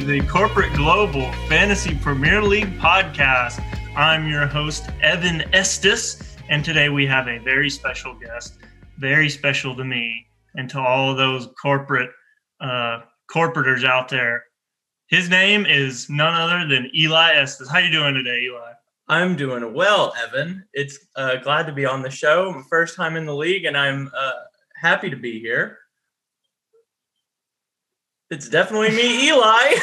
to the Corporate Global Fantasy Premier League podcast. I'm your host, Evan Estes, and today we have a very special guest, very special to me and to all of those corporate uh, corporators out there. His name is none other than Eli Estes. How are you doing today, Eli? I'm doing well, Evan. It's uh, glad to be on the show. First time in the league, and I'm uh, happy to be here. It's definitely me, Eli.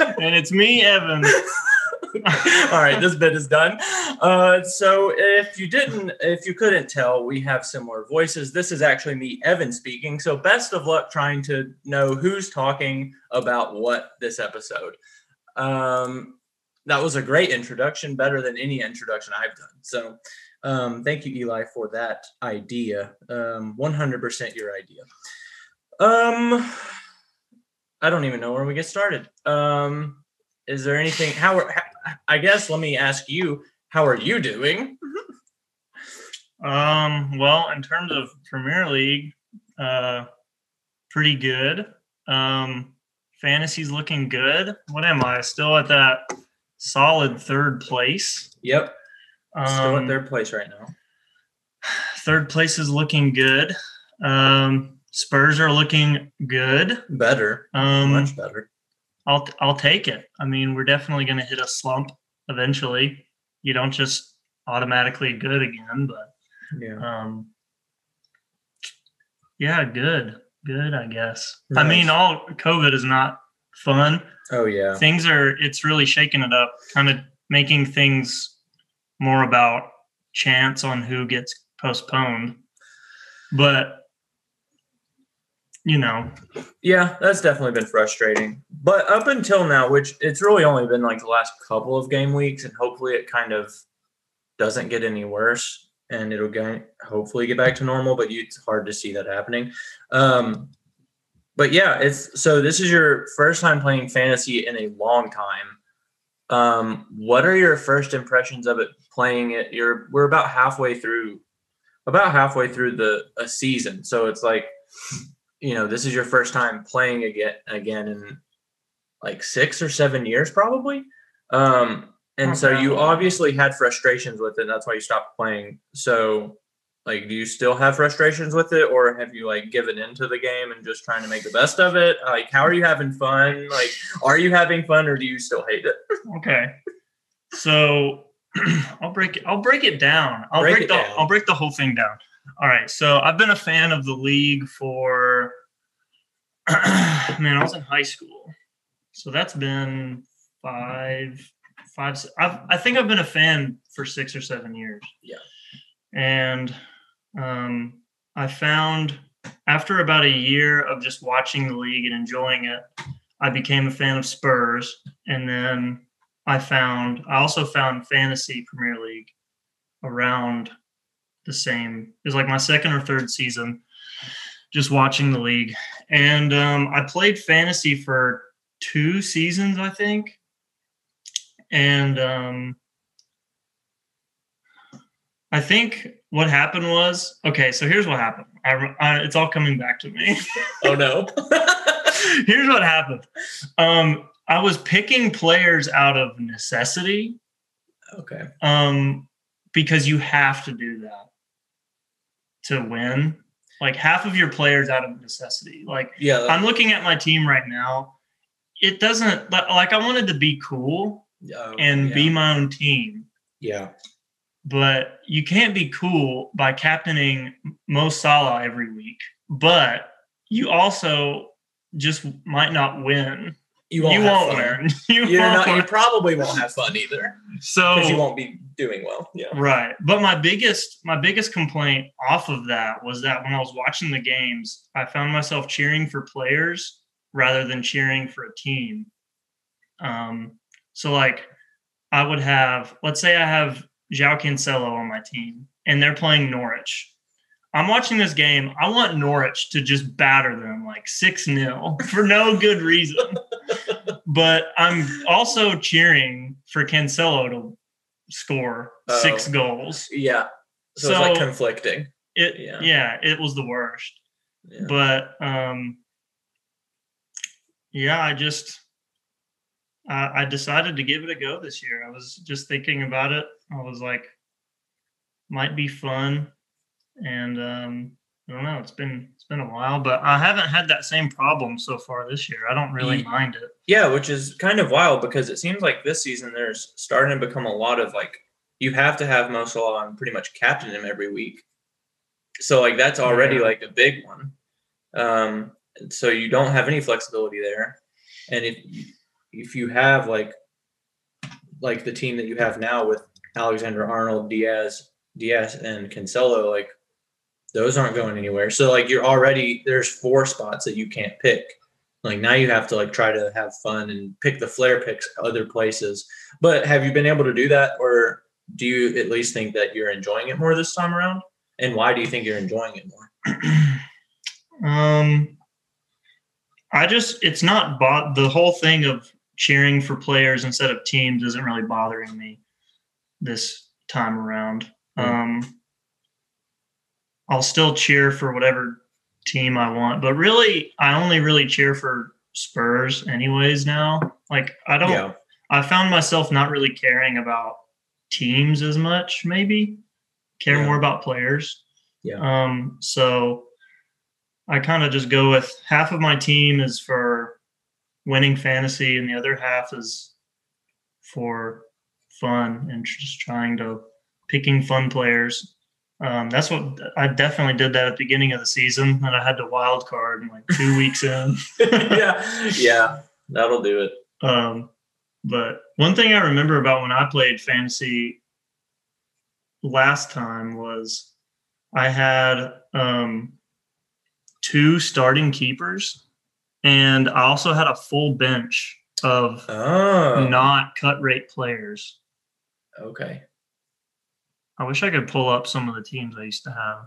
and it's me, Evan. All right, this bit is done. Uh, so, if you didn't, if you couldn't tell, we have similar voices. This is actually me, Evan, speaking. So, best of luck trying to know who's talking about what this episode. Um, that was a great introduction, better than any introduction I've done. So, um, thank you, Eli, for that idea. Um, 100% your idea. Um, I don't even know where we get started. Um, is there anything? How, are, I guess let me ask you, how are you doing? um, well, in terms of Premier League, uh, pretty good. Um, fantasy's looking good. What am I? Still at that solid third place. Yep. Um, Still at third place right now. Third place is looking good. Um, Spurs are looking good. Better. Um, Much better. I'll I'll take it. I mean, we're definitely going to hit a slump eventually. You don't just automatically good again, but Yeah. um, yeah, good, good. I guess. I mean, all COVID is not fun. Oh yeah. Things are. It's really shaking it up, kind of making things more about chance on who gets postponed. But you know, Yeah, that's definitely been frustrating. But up until now, which it's really only been like the last couple of game weeks, and hopefully it kind of doesn't get any worse and it'll get hopefully get back to normal, but it's hard to see that happening. Um, but yeah, it's so this is your first time playing fantasy in a long time. Um, what are your first impressions of it playing it? You're we're about halfway through about halfway through the a season. So it's like you know, this is your first time playing again again in like six or seven years, probably. Um, and so you obviously had frustrations with it. And that's why you stopped playing. So, like, do you still have frustrations with it, or have you like given into the game and just trying to make the best of it? Like, how are you having fun? Like, are you having fun, or do you still hate it? Okay. So I'll break it. I'll break it down. I'll Break break, the down. I'll break the whole thing down. All right. So I've been a fan of the league for man, I was in high school. So that's been five, five. I've, I think I've been a fan for six or seven years. Yeah. And um, I found after about a year of just watching the league and enjoying it, I became a fan of Spurs. And then I found, I also found Fantasy Premier League around the same. It was like my second or third season just watching the league. And um, I played fantasy for two seasons, I think. And um, I think what happened was okay. So here's what happened. I, I, it's all coming back to me. Oh no. here's what happened. Um, I was picking players out of necessity okay. um, because you have to do that to win. Like half of your players out of necessity. Like Yeah. I'm looking at my team right now. It doesn't like I wanted to be cool um, and yeah. be my own team, Yeah. but you can't be cool by captaining Mo Salah every week. But you also just might not win. You won't. you won't win. You You're won't. not. You probably won't have fun either so you won't be doing well. Yeah. Right. But my biggest my biggest complaint off of that was that when I was watching the games, I found myself cheering for players rather than cheering for a team. Um so like I would have let's say I have João Cancelo on my team and they're playing Norwich. I'm watching this game. I want Norwich to just batter them like 6 0 for no good reason. But I'm also cheering for Cancelo to score Oh. six goals. Yeah. So, it's like conflicting. It Yeah. yeah. it was the worst. Yeah. But um yeah, I just uh, I decided to give it a go this year. I was just thinking about it. I was like, might be fun, and um, I don't know. It's been it's been a while, but I haven't had that same problem so far this year. I don't really Ye- mind it. Yeah, which is kind of wild because it seems like this season there's starting to become a lot of like you have to have Mo Salah and pretty much captain him every week. So like that's already Yeah. like a big one. Um, so you don't have any flexibility there, and if if you have like like the team that you have now with Alexander Arnold, Dias, Dias, and Cancelo, like those aren't going anywhere. So like you're already there's four spots that you can't pick. Like now you have to like try to have fun and pick the flare picks other places. But have you been able to do that, or do you at least think that you're enjoying it more this time around? And why do you think you're enjoying it more? um, I just it's not bought the whole thing of cheering for players instead of teams isn't really bothering me this time around. Hmm. Um, I'll still cheer for whatever team I want, but really, I only really cheer for Spurs, anyways. Now, like I don't, Yeah. I found myself not really caring about teams as much. Maybe care Yeah. more about players. Yeah. Um. So I kind of just go with half of my team is for winning fantasy, and the other half is for fun and just trying to picking fun players. Um, that's what I definitely did that at the beginning of the season, and I had to wild card in like two weeks in. yeah. Yeah. That'll do it. Um, but one thing I remember about when I played fantasy last time was I had um, two starting keepers, and I also had a full bench of Oh. not cut rate players. Okay. I wish I could pull up some of the teams I used to have.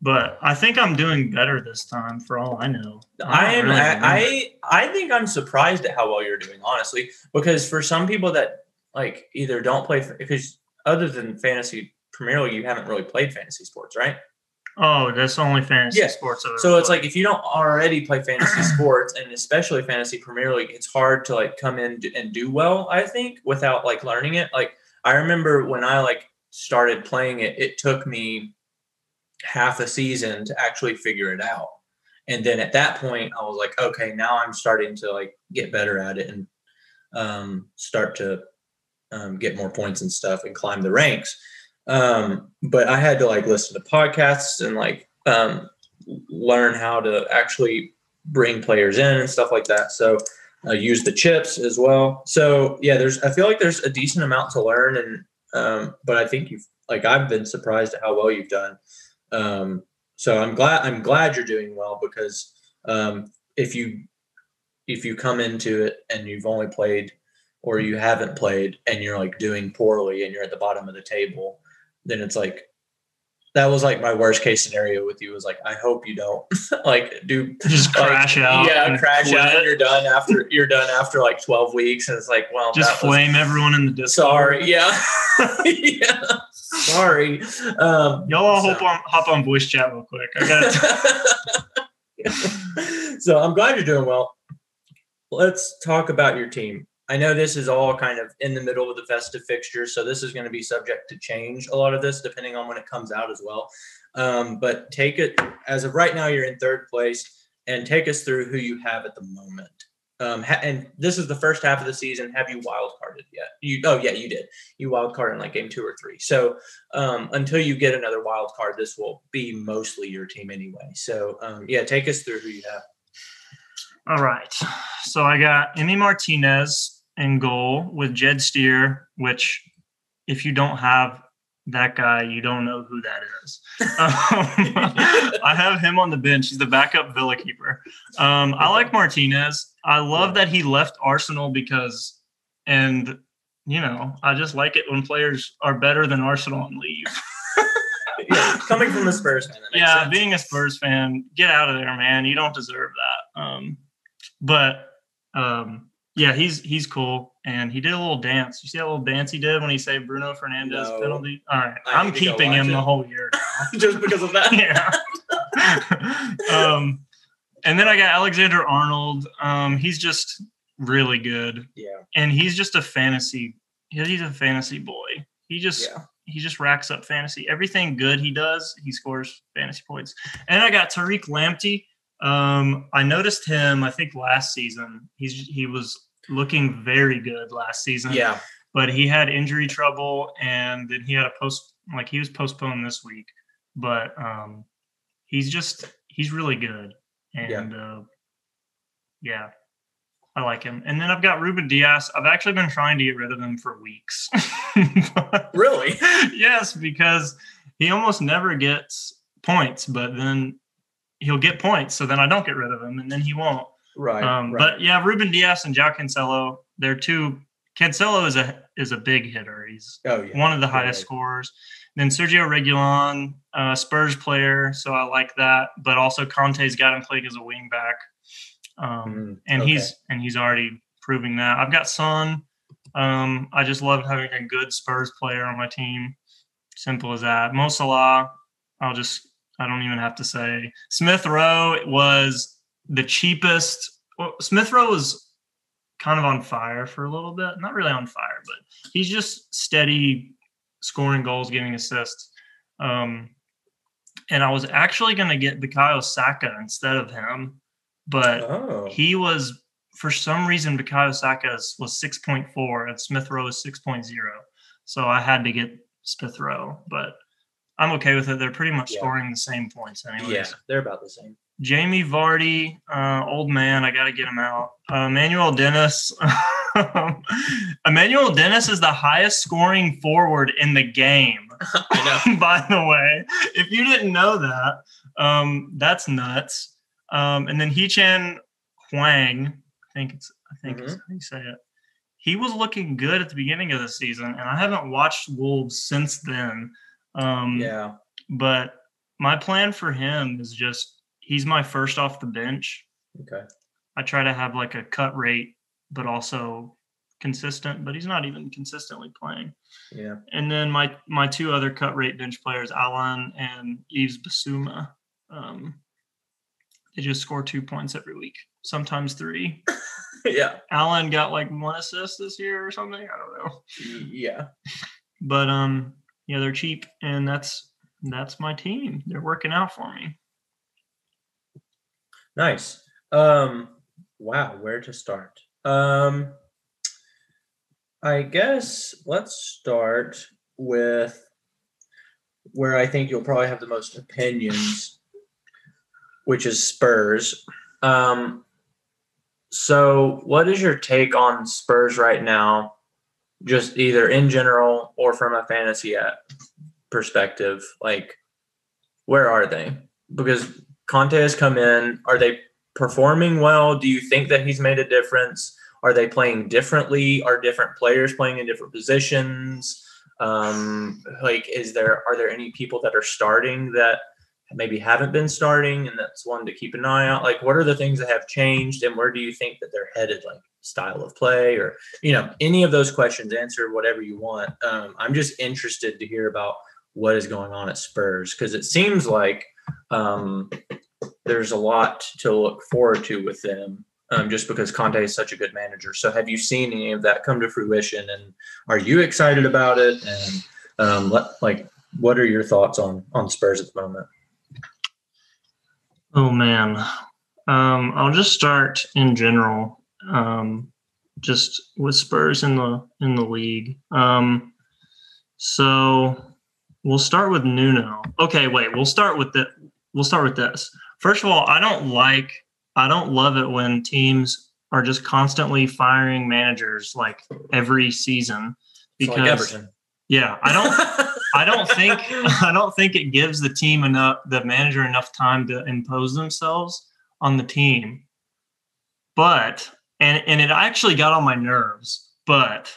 But I think I'm doing better this time for all I know. I don't am. really remember. I I think I'm surprised at how well you're doing, honestly. Because for some people that like either don't play because other than fantasy Premier League, you haven't really played fantasy sports, right? Oh, that's only fantasy Yeah. sports. So it's played. like if you don't already play fantasy sports and especially fantasy Premier League, it's hard to like come in and do well. I think without like learning it. Like I remember when I like started playing it, it took me half a season to actually figure it out. And then at that point, I was like, okay, now I'm starting to like get better at it and um, start to um, get more points and stuff and climb the ranks. Um, but I had to like listen to podcasts and like um, learn how to actually bring players in and stuff like that. So uh, use the chips as well. So yeah, there's I feel like there's a decent amount to learn, and um, but I think you've like I've been surprised at how well you've done. Um, so I'm glad I'm glad you're doing well because um, if you if you come into it and you've only played or you haven't played and you're like doing poorly and you're at the bottom of the table, then it's like that was like my worst case scenario with you was like I hope you don't like do just like, crash out. Yeah, crash quit. out. And you're done after you're done after like 12 weeks, and it's like, well, Just that was- flame everyone in the Discord. sorry, yeah, yeah, sorry. Um, Y'all all So- hop on hop on voice chat real quick. I got so I'm glad you're doing well. Let's talk about your team. I know this is all kind of in the middle of the festive fixtures, so this is going to be subject to change. A lot of this, depending on when it comes out as well. Um, but take it as of right now, you're in third place, and take us through who you have at the moment. Um, ha- and this is the first half of the season. Have you wild carded yet? You oh yeah, you did. You wild card in like game two or three. So um, until you get another wild card, this will be mostly your team anyway. So um, yeah, take us through who you have. All right. So I got Emi Martinez in goal with Jed Steer, which if you don't have that guy, you don't know who that is. Um, I have him on the bench. He's the backup Villa keeper. Um, I like Martinez. I love that he left Arsenal because, and you know, I just like it when players are better than Arsenal and leave. yeah, coming from the Spurs fan. Yeah, sense. being a Spurs fan, get out of there, man. You don't deserve that. Um, but um, yeah, he's he's cool, and he did a little dance. You see that little dance he did when he saved Bruno Fernandes No. penalty? All right, I I'm need to go keeping him it. the whole year. just because of that. yeah. um, and then I got Alexander Arnold. Um, he's just really good, Yeah. and he's just a fantasy. He's a fantasy boy. He just Yeah. he just racks up fantasy. Everything good he does, he scores fantasy points. And I got Tariq Lamptey. Um, I noticed him. I think last season he's he was looking very good last season. Yeah. but he had injury trouble, and then he had a post like he was postponed this week. But um, he's just he's really good, and uh, yeah, I like him. And then I've got Ruben Dias. I've actually been trying to get rid of him for weeks. But- Really? yes, because he almost never gets points, but then he'll get points. So then I don't get rid of him, and then he won't. Right. Um, right. But yeah, Ruben Dias and João Cancelo, they're two. Cancelo is a is a big hitter. He's oh yeah. one of the highest right. scorers. Then Sergio Reguilon, uh, Spurs player, so I like that. But also Conte's got him playing as a wing back, um, Mm, and okay. he's and he's already proving that. I've got Son. Um, I just love having a good Spurs player on my team. Simple as that. Mo Salah, I'll just I don't even have to say. Smith Rowe was the cheapest. Well, Smith Rowe was kind of on fire for a little bit. Not really on fire, but he's just steady scoring goals, giving assists. Um, and I was actually going to get Bukayo Saka instead of him, but Oh. he was for some reason Bukayo Saka was 6.4 and Smith Rowe is 6.0. So I had to get Smith Rowe, but I'm okay with it. They're pretty much Yeah. scoring the same points anyways. yeah, they're about the same. Jamie Vardy, uh, old man, I got to get him out. Uh, Emmanuel Dennis. Emmanuel Dennis is the highest scoring forward in the game. By the way, if you didn't know that, um, that's nuts. Um, and then Hee-Chan Hwang, I think it's, I think it's how you say it. He was looking good at the beginning of the season, and I haven't watched Wolves since then. Um, Yeah. but my plan for him is just he's my first off the bench. Okay. I try to have like a cut rate, but also consistent. But he's not even consistently playing. Yeah. And then my my two other cut rate bench players, Allan and Yves Bissouma, um, they just score two points every week, sometimes three. yeah. Allan got like one assist this year or something. I don't know. Yeah. But um, yeah, they're cheap, and that's that's my team. They're working out for me. Nice. Um wow, where to start? Um I guess let's start with where I think you'll probably have the most opinions, which is Spurs. Um so what is your take on Spurs right now? Just either in general or from a fantasy uh, perspective, like where are they? Because Conte has come in. Are they performing well? Do you think that he's made a difference? Are they playing differently? Are different players playing in different positions? Um, like, is there are there any people that are starting that maybe haven't been starting, and that's one to keep an eye out? Like, what are the things that have changed, and where do you think that they're headed? Like style of play, or you know, any of those questions. Answer whatever you want. Um, I'm just interested to hear about what is going on at Spurs because it seems like um, there's a lot to look forward to with them um, just because Conte is such a good manager. So, have you seen any of that come to fruition and are you excited about it? And um, let, like, what are your thoughts on on Spurs at the moment? Oh man, um, I'll just start in general, um, just with Spurs in the in the league. Um, so we'll start with Nuno. Okay, wait, we'll start with the we'll start with this. First of all, I don't like I don't love it when teams are just constantly firing managers like every season because like Everton. yeah, I don't I don't think I don't think it gives the team enough the manager enough time to impose themselves on the team. But and and it actually got on my nerves, but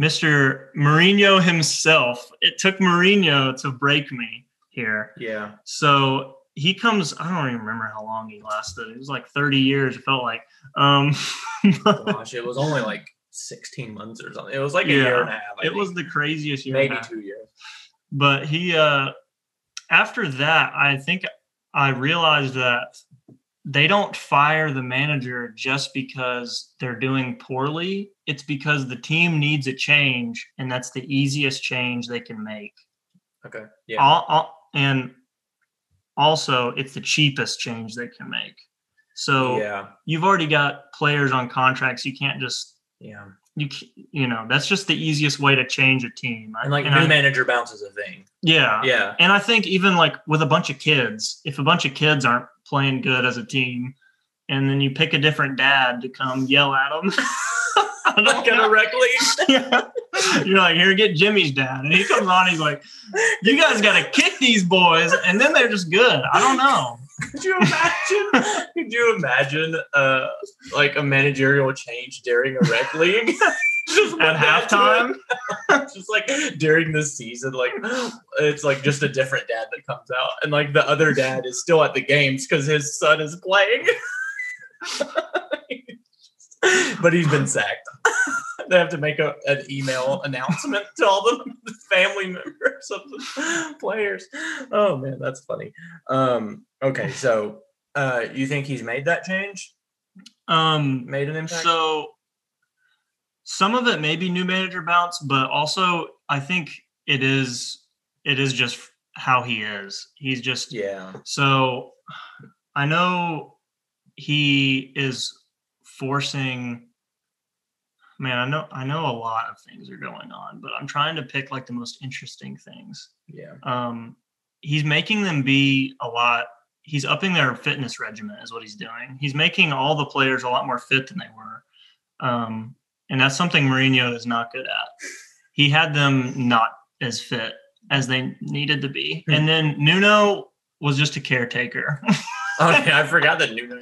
Mr. Mourinho himself, it took Mourinho to break me here. yeah. So he comes, I don't even remember how long he lasted. It was like 30 years, it felt like. Um Gosh, it was only like 16 months or something. It was like a year and a half. I it was the craziest year. maybe two years. but he uh after that i think i realized that they don't fire the manager just because they're doing poorly. It's because the team needs a change, and that's the easiest change they can make. Okay. Yeah. All, all, and also, it's the cheapest change they can make. So yeah. you've already got players on contracts. You can't just Yeah. you you know that's just the easiest way to change a team. I- And like and new I- manager bounce is a thing. yeah, Yeah. and I think even like with a bunch of kids, if a bunch of kids aren't playing good as a team, and then you pick a different dad to come yell at them, I'm in a don't rec league. You're like, here, get Jimmy's dad, and he comes on. He's like, you guys got to kick these boys, and then they're just good. I don't know. Could you imagine? could you imagine uh like a managerial change during a rec league? just At halftime, just like during the season, like it's like just a different dad that comes out, and like the other dad is still at the games because his son is playing. But he's been sacked. they have to make a, an email announcement to all the family members of the players. Oh man, that's funny. Um, okay, so uh, you think he's made that change? um, Made an impact? So some of it may be new manager bounce, but also I think it is it is just how he is. He's just yeah, so I know he is forcing man, I know I know a lot of things are going on, but I'm trying to pick like the most interesting things. yeah, Um he's making them be a lot he's upping their fitness regimen is what he's doing. He's making all the players a lot more fit than they were. Um, and that's something Mourinho is not good at. He had them not as fit as they needed to be. Hmm. And then Nuno was just a caretaker. Oh yeah, I forgot that Nuno.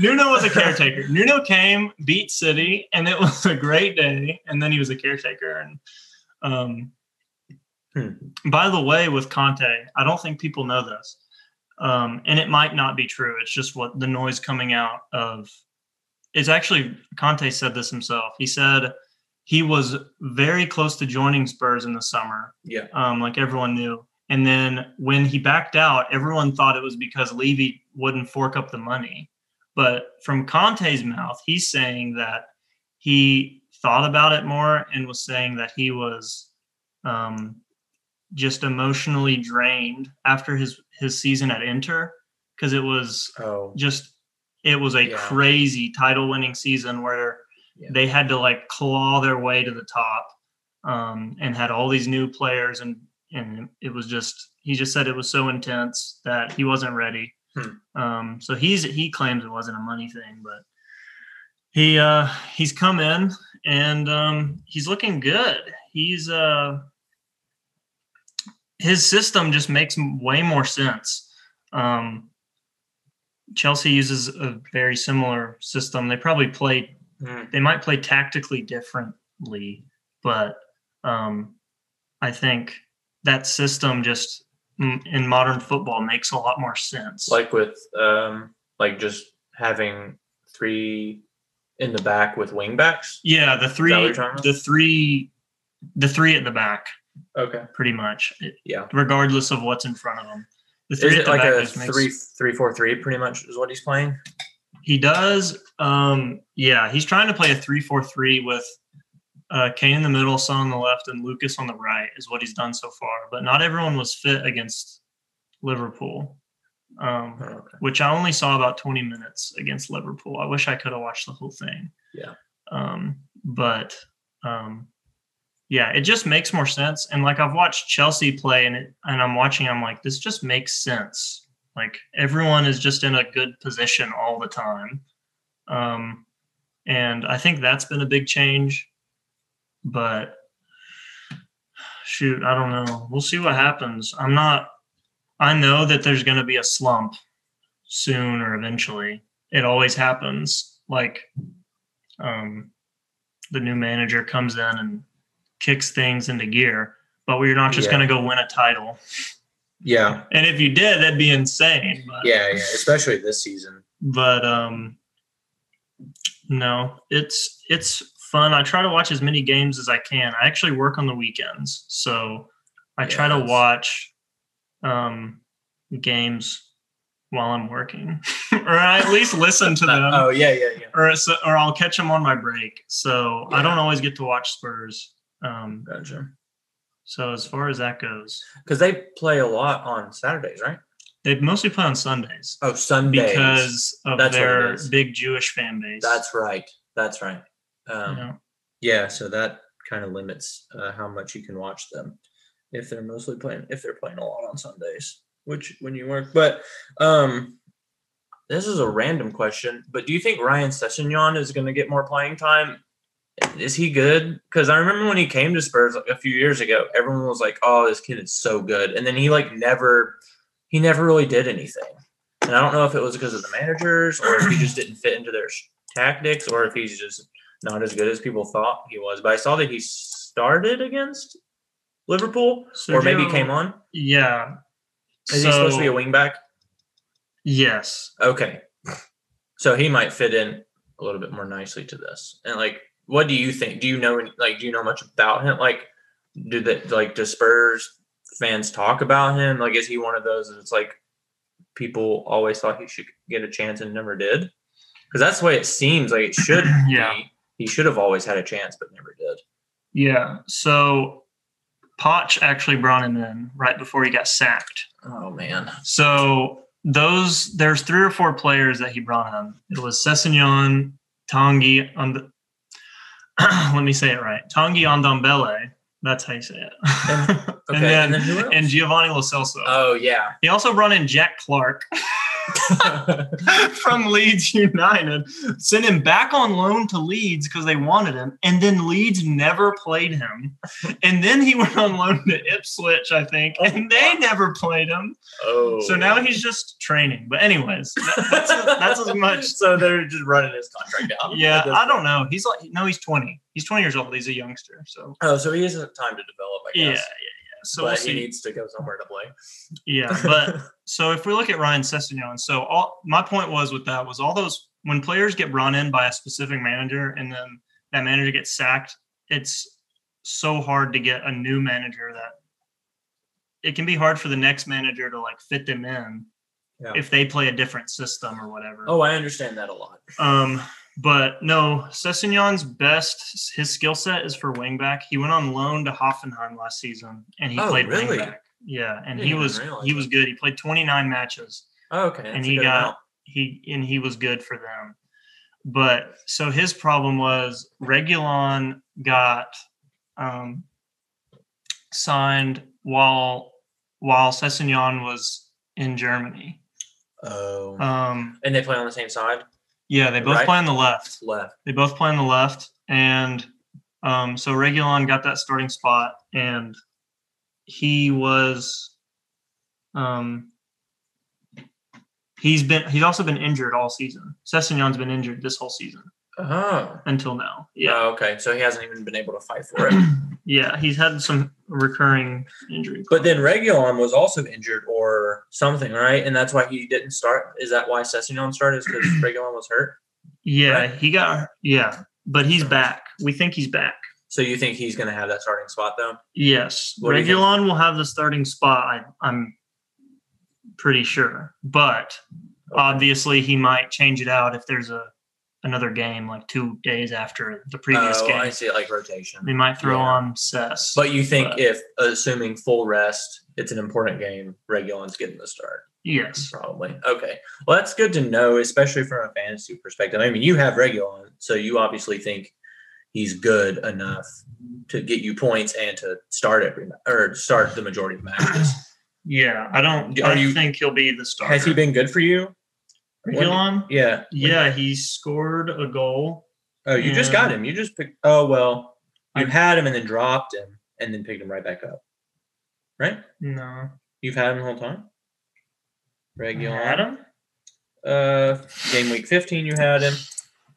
Nuno was a caretaker. Nuno came, beat City, and it was a great day. And then he was a caretaker. And um, Hmm. by the way, with Conte, I don't think people know this, um, and it might not be true. It's just what the noise coming out of. It's actually Conte said this himself. He said he was very close to joining Spurs in the summer, Yeah, um, like everyone knew. And then when he backed out, everyone thought it was because Levy wouldn't fork up the money. But from Conte's mouth, he's saying that he thought about it more and was saying that he was um, just emotionally drained after his his season at Inter because it was oh just it was a Yeah. crazy title winning season where Yeah. they had to like claw their way to the top um, and had all these new players and and it was just he just said it was so intense that he wasn't ready Hmm. um, so he's he claims it wasn't a money thing but he uh he's come in and um he's looking good he's uh his system just makes way more sense um Chelsea uses a very similar system. They probably play Hmm. they might play tactically differently, but um, I think that system just mm, in modern football makes a lot more sense. like with um, like just having three in the back with wing backs. yeah, the three, you're talking about? the three, the three at the back, Okay. pretty much, Yeah. regardless of what's in front of them. The Is three at it the like a just makes- three three four three? Pretty much is what he's playing. He does. Um, yeah, he's trying to play a three-four-three with uh, Kane in the middle, Son on the left, and Lucas on the right. Is what he's done so far. But not everyone was fit against Liverpool, um, Oh, okay. which I only saw about 20 minutes against Liverpool. I wish I could have watched the whole thing. Yeah. Um, but um, yeah, it just makes more sense. And like I've watched Chelsea play, and it, and I'm watching. I'm like, this just makes sense. Like everyone is just in a good position all the time. Um, and I think that's been a big change. But shoot, I don't know. We'll see what happens. I'm not, I know that there's going to be a slump soon or eventually. It always happens. Like, um, the new manager comes in and kicks things into gear, but we're not just Yeah. going to go win a title. Yeah. And if you did, that'd be insane. But, Yeah. Yeah. Especially this season. but um no it's it's fun i try to watch as many games as i can i actually work on the weekends so i try to watch um games while i'm working or I at least listen to them, oh yeah, yeah, yeah. or so, or I'll catch them on my break. So I don't always get to watch Spurs. Um, Gotcha. so as far as that goes, Because they play a lot on Saturdays, right? they mostly play on Sundays Oh, Sundays. because of That's their big Jewish fan base. that's right. That's right. Um, know. Yeah, so that kind of limits uh, how much you can watch them if they're mostly playing if they're playing a lot on Sundays, which when you work. But um this is a random question, but do you think Ryan Sessegnon is going to get more playing time? Is he good? Because I remember when he came to Spurs like a few years ago, everyone was like, "Oh, this kid is so good," and then he like never, he never really did anything. And I don't know if it was because of the managers or if he just didn't fit into their tactics or if he's just not as good as people thought he was. But I saw that he started against Liverpool, or maybe came on. Yeah. Is he supposed to be a wing back? Yes. Okay, so he might fit in a little bit more nicely to this. And like, what do you think? Do you know like do you know much about him? Like, do that like do Spurs fans talk about him? Like, is he one of those that it's like people always thought he should get a chance and never did? Because that's the way it seems like it should Yeah. be. He should have always had a chance, but never did. Yeah. So Poch actually brought him in right before he got sacked. Oh man. So those there's three or four players that he brought in. It was Sessegnon, Tanguy on the let me say it right. Tanguy Ndombele. That's how you say it. Okay, and then and then and Giovanni Lo Celso. Oh yeah. he also brought in Jack Clarke from Leeds United, sent him back on loan to Leeds because they wanted him, and then Leeds never played him. And then he went on loan to Ipswich, I think, oh, and they never played him. oh. So now he's just training. But anyways, that- that's that's as much. So they're just running his contract down. Yeah, I don't know. He's like no, he's twenty. He's twenty years old. He's a youngster. So Oh, so he has time to develop, I yeah, yeah, guess. yeah. So but we'll he needs to go somewhere to play. Yeah, but so if we look at Ryan Sessegnon, so all my point was with that was all those when players get run in by a specific manager and then that manager gets sacked, it's so hard to get a new manager that it can be hard for the next manager to like fit them in Yeah. if they play a different system or whatever. oh, I understand that a lot. Um, but no, Sessegnon's best his skill set is for wingback. He went on loan to Hoffenheim last season and he Oh, played really? wingback. Yeah, and he was realize he was good. He played 29 matches Oh, okay. and that's a he got amount. he and he was good for them. But so his problem was Reguilon got um, signed while while Sessegnon was in Germany. Oh. Um, and they play on the same side? Yeah, they both Right. play on the left. Left. They both play on the left, and um, so Reguilon got that starting spot, and he was, um, he's been he's also been injured all season. Sessegnon's been injured this whole season Oh. until now. Yeah, Oh, okay. So he hasn't even been able to fight for it. yeah, he's had some recurring injuries. but then Reguilon was also injured or something, right? And that's why he didn't start. Is that why Sessegnon started? Is because Reguilon was hurt? yeah, right. he got yeah, but he's back. We think he's back. So you think he's going to have that starting spot though? Yes, What do you think? Reguilon will have the starting spot. I, I'm pretty sure, but obviously he might change it out if there's a another game like two days after the previous oh, game. I see, it like rotation. They might throw Yeah. on Cess. But you think But- if assuming full rest, it's an important game, Reguilon's getting the start? yes, Probably. Okay. Well, that's good to know, especially from a fantasy perspective. I mean, you have Reguilon, so you obviously think he's good enough to get you points and to start every or start the majority of matches. yeah. I don't. Are I you- think he'll be the starter. Has he been good for you? Reguilon? Yeah. Yeah, he scored a goal. Oh, you just got him. You just picked. Oh well, you I- had him and then dropped him and then picked him right back up. Right? No, You've had him the whole time. I Reguilon. had him. Uh, game week 15, you had him.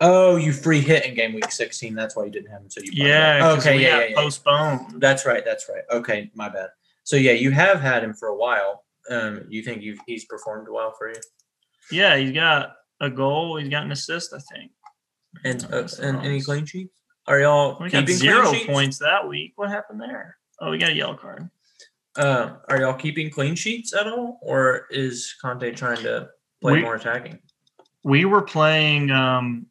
Oh, you free hit in game week 16. That's why you didn't have him. So you Yeah, Okay, yeah, yeah, yeah. postponed. That's right. That's right. Okay, my bad. So yeah, you have had him for a while. Um, you think you've he's performed well for you, Yeah, he's got a goal. He's got an assist, I think. and uh, and any clean sheets? Are y'all We got keeping zero clean sheets? points that week. What happened there? Oh, we got a yellow card. Uh, are y'all keeping clean sheets at all, or is Conte trying to play We- more attacking? we were playing. Um,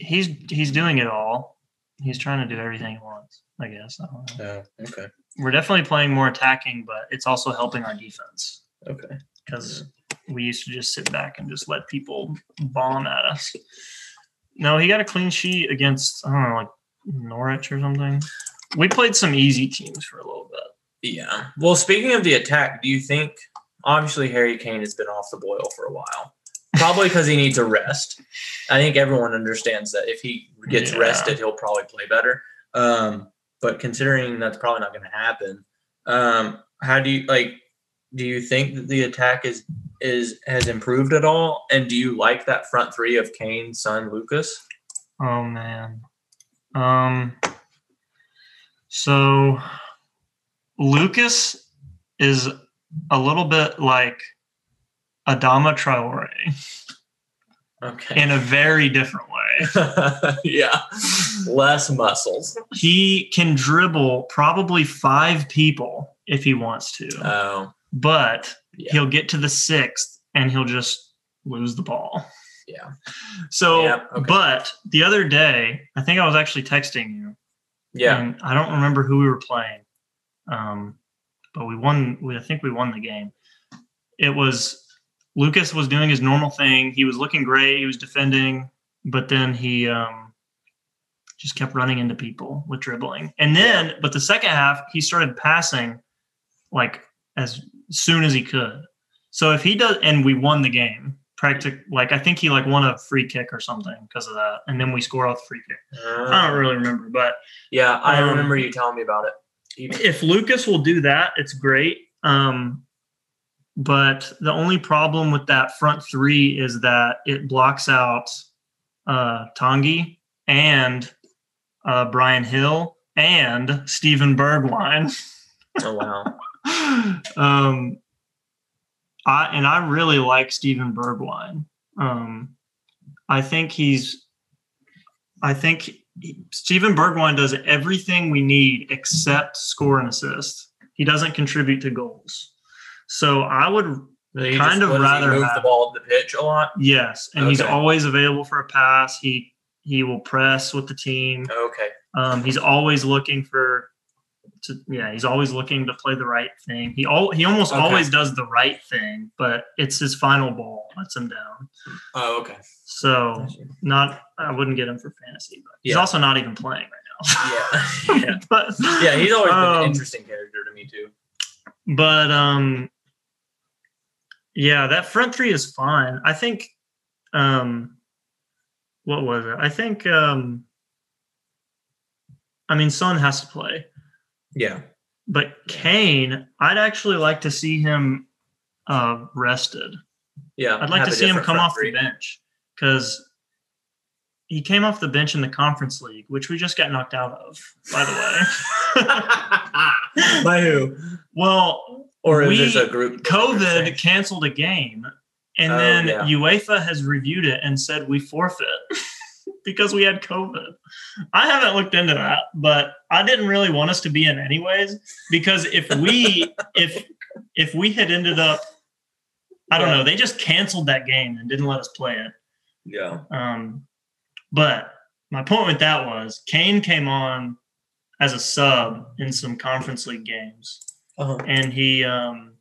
he's he's doing it all. He's trying to do everything at once. I guess. I don't. Oh, okay. We're definitely playing more attacking, but it's also helping our defense Okay. because we used to just sit back and just let people bomb at us. No, he got a clean sheet against I don't know, like Norwich or something. We played some easy teams for a little bit. Yeah. Well, speaking of the attack, do you think obviously Harry Kane has been off the boil for a while? Probably because he needs a rest. I think everyone understands that if he gets Yeah. rested, he'll probably play better. Um, but considering that's probably not going to happen, um, how do you like? Do you think that the attack is is has improved at all? And do you like that front three of Kane, Son, Lucas? Oh man. Um so Lucas is a little bit like Adama Traore Okay. in a very different way. yeah. Less muscles. He can dribble probably five people if he wants to, Oh. But Yeah. he'll get to the sixth and he'll just lose the ball. Yeah. So, Yeah, okay. but the other day, I think I was actually texting you. Yeah. And I don't remember who we were playing. Um, but we won. We, I think we won the game. It was Lucas was doing his normal thing. He was looking great. He was defending, but then he um, just kept running into people with dribbling. And then, but the second half, he started passing like as soon as he could. So if he does, and we won the game. Practic, like I think he like won a free kick or something because of that, and then we score off the free kick. I don't really remember, but Yeah, I Um, remember you telling me about it. He- if Lucas will do that, it's great. Um, but the only problem with that front three is that it blocks out uh, Tanguy and uh, Bryan Gil and Steven Bergwijn. Oh wow. um, I and I really like Steven Bergwijn. Um, I think he's. I think he- Steven Bergwijn does everything we need except score and assist. He doesn't contribute to goals. So I would He Kind of does he rather move have- the ball up the pitch a lot. yes, and he's always available for a pass. He he will press with the team. Okay. Um, he's always looking for, to, yeah, he's always looking to play the right thing. He all he almost Okay. always does the right thing, but it's his final ball lets him down. Oh, okay. So not, I wouldn't get him for fantasy, but he's also not even playing right now. yeah. Yeah. but Yeah, he's always been an um, interesting character to me too. But um, yeah, that front three is fine. I think, um, what was it? I think, um, I mean, Son has to play. Yeah. But Kane, I'd actually like to see him uh, rested. Yeah. I'd like to see him come off three. the bench because he came off the bench in the conference league, which we just got knocked out of, by the way. By who? well, Or is We- this a group? COVID canceled a game, and Oh, then yeah. UEFA has reviewed it and said we forfeit because we had COVID. I haven't looked into that, but I didn't really want us to be in anyways because if we if if we had ended up, I don't Yeah. know, they just canceled that game and didn't let us play it. Yeah. Um, but my point with that was Kane came on as a sub in some conference league games Uh-huh. and he um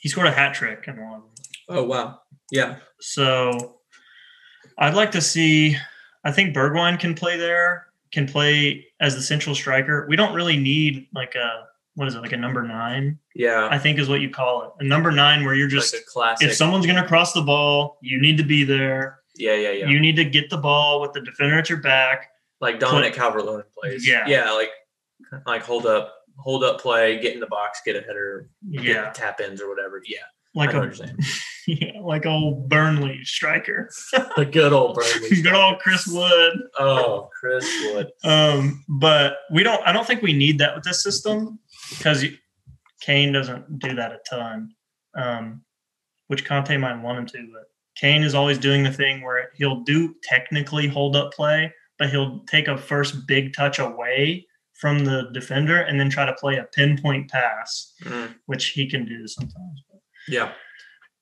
he scored a hat trick in one. Oh wow. Yeah. So I'd like to see. I think Bergwijn can play there. Can play as the central striker. We don't really need like a what is it like a number nine? Yeah. I think is what you call it. A number nine where you're just like classic. if someone's gonna cross the ball, you need to be there. yeah, yeah, yeah. You need to get the ball with the defender at your back. like Dominic Calvert-Lewin plays. Yeah. Yeah. Like, like hold up, hold up, play, get in the box, get a header, Yeah, get tap ins or whatever. Yeah. like a what you're saying. yeah, like old Burnley striker. the good old Burnley. Good old Chris Wood. oh, Chris Wood. Um, but we don't. I don't think we need that with this system because Kane doesn't do that a ton. Um, which Conte might want him to, but Kane is always doing the thing where he'll do technically hold up play, but he'll take a first big touch away from the defender and then try to play a pinpoint pass, Mm, which he can do sometimes. Yeah.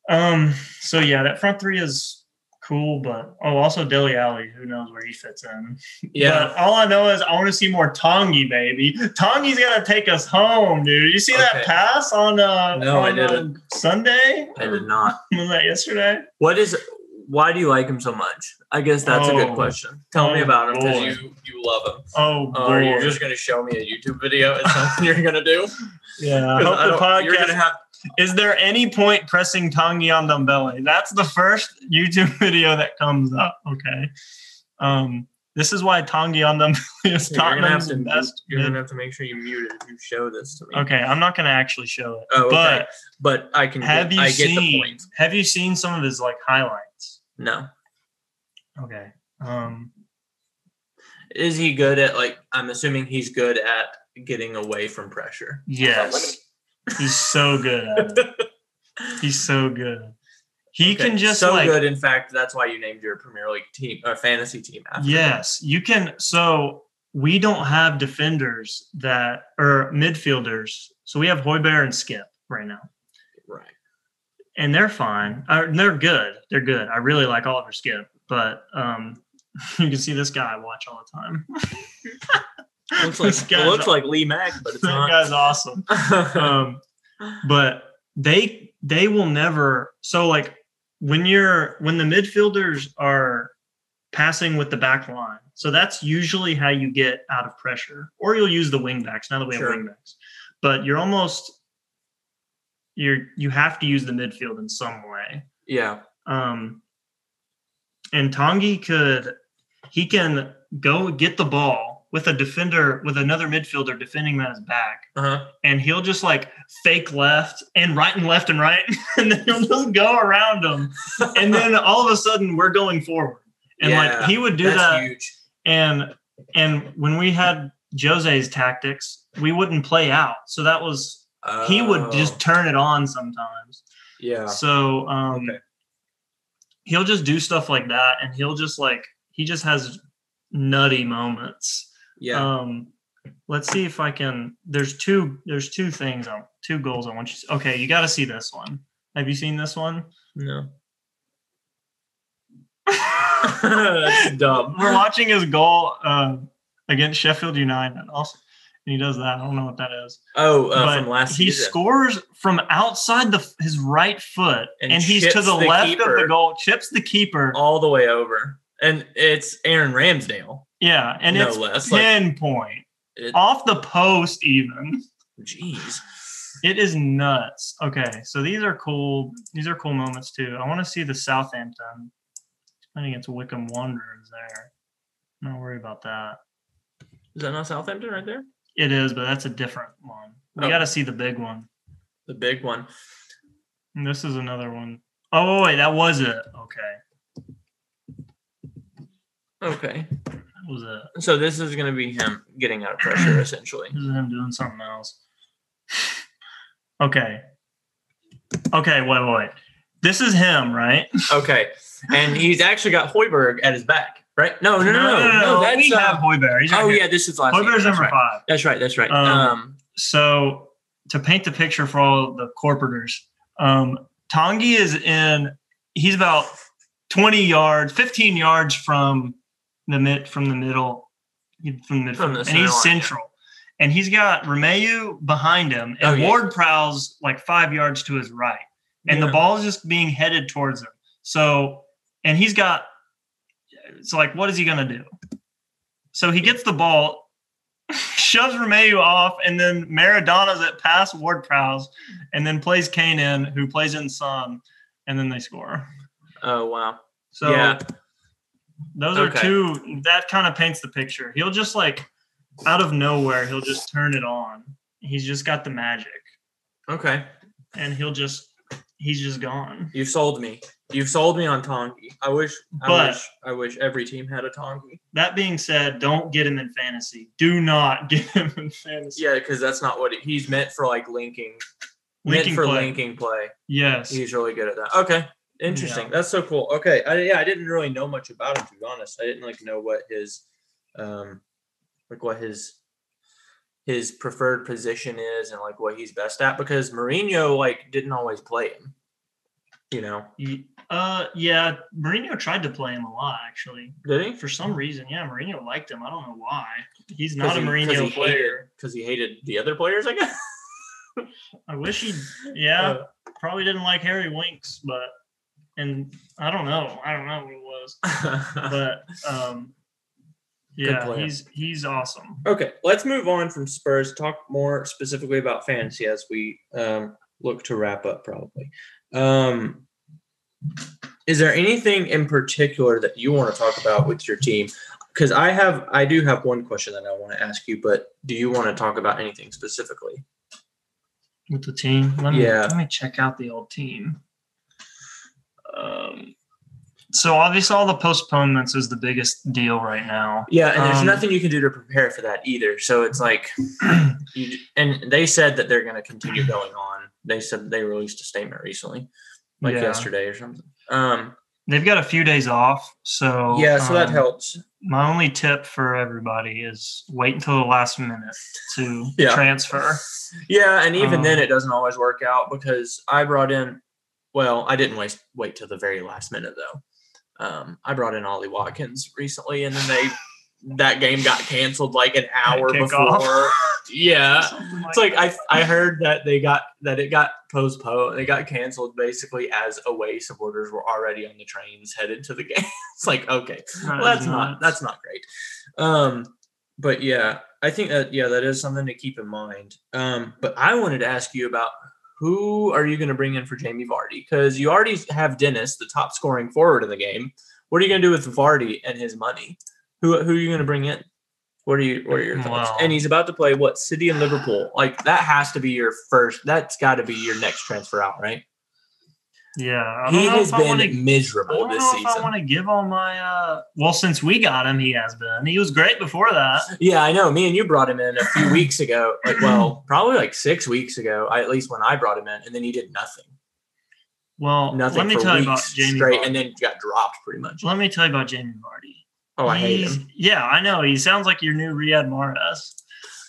Um. So yeah, that front three is cool, but oh, also Dele Alli. Who knows where he fits in? Yeah. But all I know is I want to see more Tanguy, baby. Tanguy's gonna take us home, dude. You see that pass on uh No, on, uh, didn't. Sunday? I did not. Was that yesterday? What is? Why do you like him so much? I guess that's a Oh. good question. Tell me Oh, about him because you you love him. Oh, Oh, are you boy. just gonna show me a YouTube video? Is something you're gonna do? yeah. I hope I the don't- You're podcast. gonna have. Is there any point pressing Tongi on belly? That's the first YouTube video that comes up. Okay. Um, this is why Tanguy Ndombele is You're gonna have Tottenham's to. best. You're gonna have to make sure you mute it if you show this to me. Okay, I'm not gonna actually show it. Oh, okay. But But I can. have get, you I get the seen point. have you seen some of his like highlights? No. Okay. Um Is he good at like? I'm assuming he's good at getting away from pressure. yes. He's so good. He's so good. He Okay, can just so like good. In fact, that's why you named your Premier League team or fantasy team after. him. Yes, you can. So we don't have defenders that or midfielders. So we have Højbjerg and Skipp right now, Right. and they're fine. Uh, they're good. They're good. I really like Oliver Skipp, but um, you can see this guy I watch all the time. Looks like it looks like Lee Mack, but it's that not. guy's awesome. Um, but they they will never. So like when you're when the midfielders are passing with the back line, so that's usually how you get out of pressure, or you'll use the wing backs. Now that we Sure. have wing backs, but you're almost you're you have to use the midfield in some way. yeah. Um, and Tanguy could he can go get the ball with a defender with another midfielder defending at his back Uh huh. and he'll just like fake left and right and left and right, and then he'll just go around them, and then all of a sudden we're going forward, and Yeah, like he would do that, huge. and and when we had Jose's tactics, we wouldn't play out, so that was he would Oh, just turn it on sometimes. yeah. So um, Okay. he'll just do stuff like that, and he'll just like he just has nutty moments. Yeah. Um, let's see if I can. There's two. There's two things. On, two goals. I want you. To, okay, you got to see this one. Have you seen this one? no. That's dumb. We're watching his goal uh, against Sheffield United. Also, and he does that. I don't know what that is. Oh, uh, from last he season. scores from outside the his right foot, And and, he's to the, the left of the goal. Chips the keeper. all the way over, and it's Aaron Ramsdale. Yeah, and no it's less. Like, pinpoint it, off the post. Even jeez. it is nuts. Okay, so these are cool. These are cool moments too. I want to see the Southampton playing against Wycombe Wanderers there. Don't worry about that. Is that not Southampton right there? It is, but that's a different one. We Oh. got to see the big one. The big one. And this is another one. Oh wait, that was it. Okay, Okay. That was it. So this is going to be him getting out of pressure, essentially. This is him doing something else. Okay. Okay, wait, wait, wait. This is him, right? Okay. And he's actually got Højbjerg at his back, right? No, no, no, no. no, that's, we uh, have Højbjerg. He's right oh, here. yeah, this is last. Højbjerg's That's number right. five. That's right. That's right. Um, Um, So to paint the picture for all the corporators, um, Tanguy is in. He's about twenty yards, fifteen yards from the mid from the middle, from the midfield, From the and he's line, central. And he's got Romeu behind him, and Oh, yeah. Ward Prowse like five yards to his right, and yeah. the ball is just being headed towards him. So, and he's got. It's like, what is he gonna do? So he gets the ball, shoves Romeu off, and then Maradona's at pass Ward Prowse, and then plays Kane in, who plays in Son, and then they score. Oh, wow. So yeah. Those are two. That kind of paints the picture. He'll just like out of nowhere, he'll just turn it on. He's just got the magic, Okay. and he'll just he's just gone. You've sold me. You've sold me on Tanguy. I wish. I But- wish. I wish every team had a Tanguy. That being said, don't get him in fantasy. Do not get him in fantasy. Yeah, because that's not what he, he's meant for. Like linking. Linking meant for play. linking play. Yes. He's really good at that. Okay. Interesting. Yeah. That's so cool. Okay. I, yeah, I didn't really know much about him to be honest. I didn't like know what his um like what his his preferred position is and like what he's best at because Mourinho like didn't always play him. You know, Uh, yeah, Mourinho tried to play him a lot actually. did he? For some reason, yeah, Mourinho liked him. I don't know why. He's not a Mourinho he player. because he hated the other players. I guess. I wish he, yeah, Uh, probably didn't like Harry Winks, but and I don't know. I don't know what it was, but um, yeah, he's he's awesome. Okay, let's move on from Spurs. Talk more specifically about fantasy as we um, look to wrap up. Probably. Um, is there anything in particular that you want to talk about with your team? Because I have, I do have one question that I want to ask you. But do you want to talk about anything specifically? with the team. Let me Yeah. let me check out the old team. So obviously all the postponements is the biggest deal right now. Yeah, and there's Um, nothing you can do to prepare for that either. So it's like, you, and they said that they're going to continue going on. They said they released a statement recently, like Yeah. yesterday or something. Um, They've got a few days off, so yeah, so that um, helps. My only tip for everybody is wait until the last minute to Yeah. transfer. Yeah, and even then, Um, it doesn't always work out because I brought in. Well, I didn't waste wait till the very last minute though. Um, I brought in Ollie Watkins recently, and then they that game got canceled like an hour before. yeah, Something it's like that. I I heard that they got that it got postponed. They got canceled basically as away supporters were already on the trains headed to the game. it's like okay, well, that's not that's not great. Um, but yeah, I think that yeah, that is something to keep in mind. Um, but I wanted to ask you about who are you going to bring in for Jamie Vardy? Because you already have Dennis, the top scoring forward in the game. What are you going to do with Vardy and his money? Who who are you going to bring in? What are you what are your thoughts? Wow. And he's about to play what City and Liverpool. Like that has to be your first. That's got to be your next transfer out, right? Yeah, I don't He know has wanna- been I miserable don't this know if I want to give all my. uh Well, since we got him, he has been. He was great before that. Yeah, I know. Me and you brought him in a few weeks ago. Like, well, probably like six weeks ago. I, at least when I brought him in, and then he did nothing, Well, nothing let me tell you about Jamie. straight, Vardy. and then got dropped pretty much. let me tell you about Jamie Vardy. Oh, I hate him. Yeah, I know. He sounds like your new Riyad Mahrez.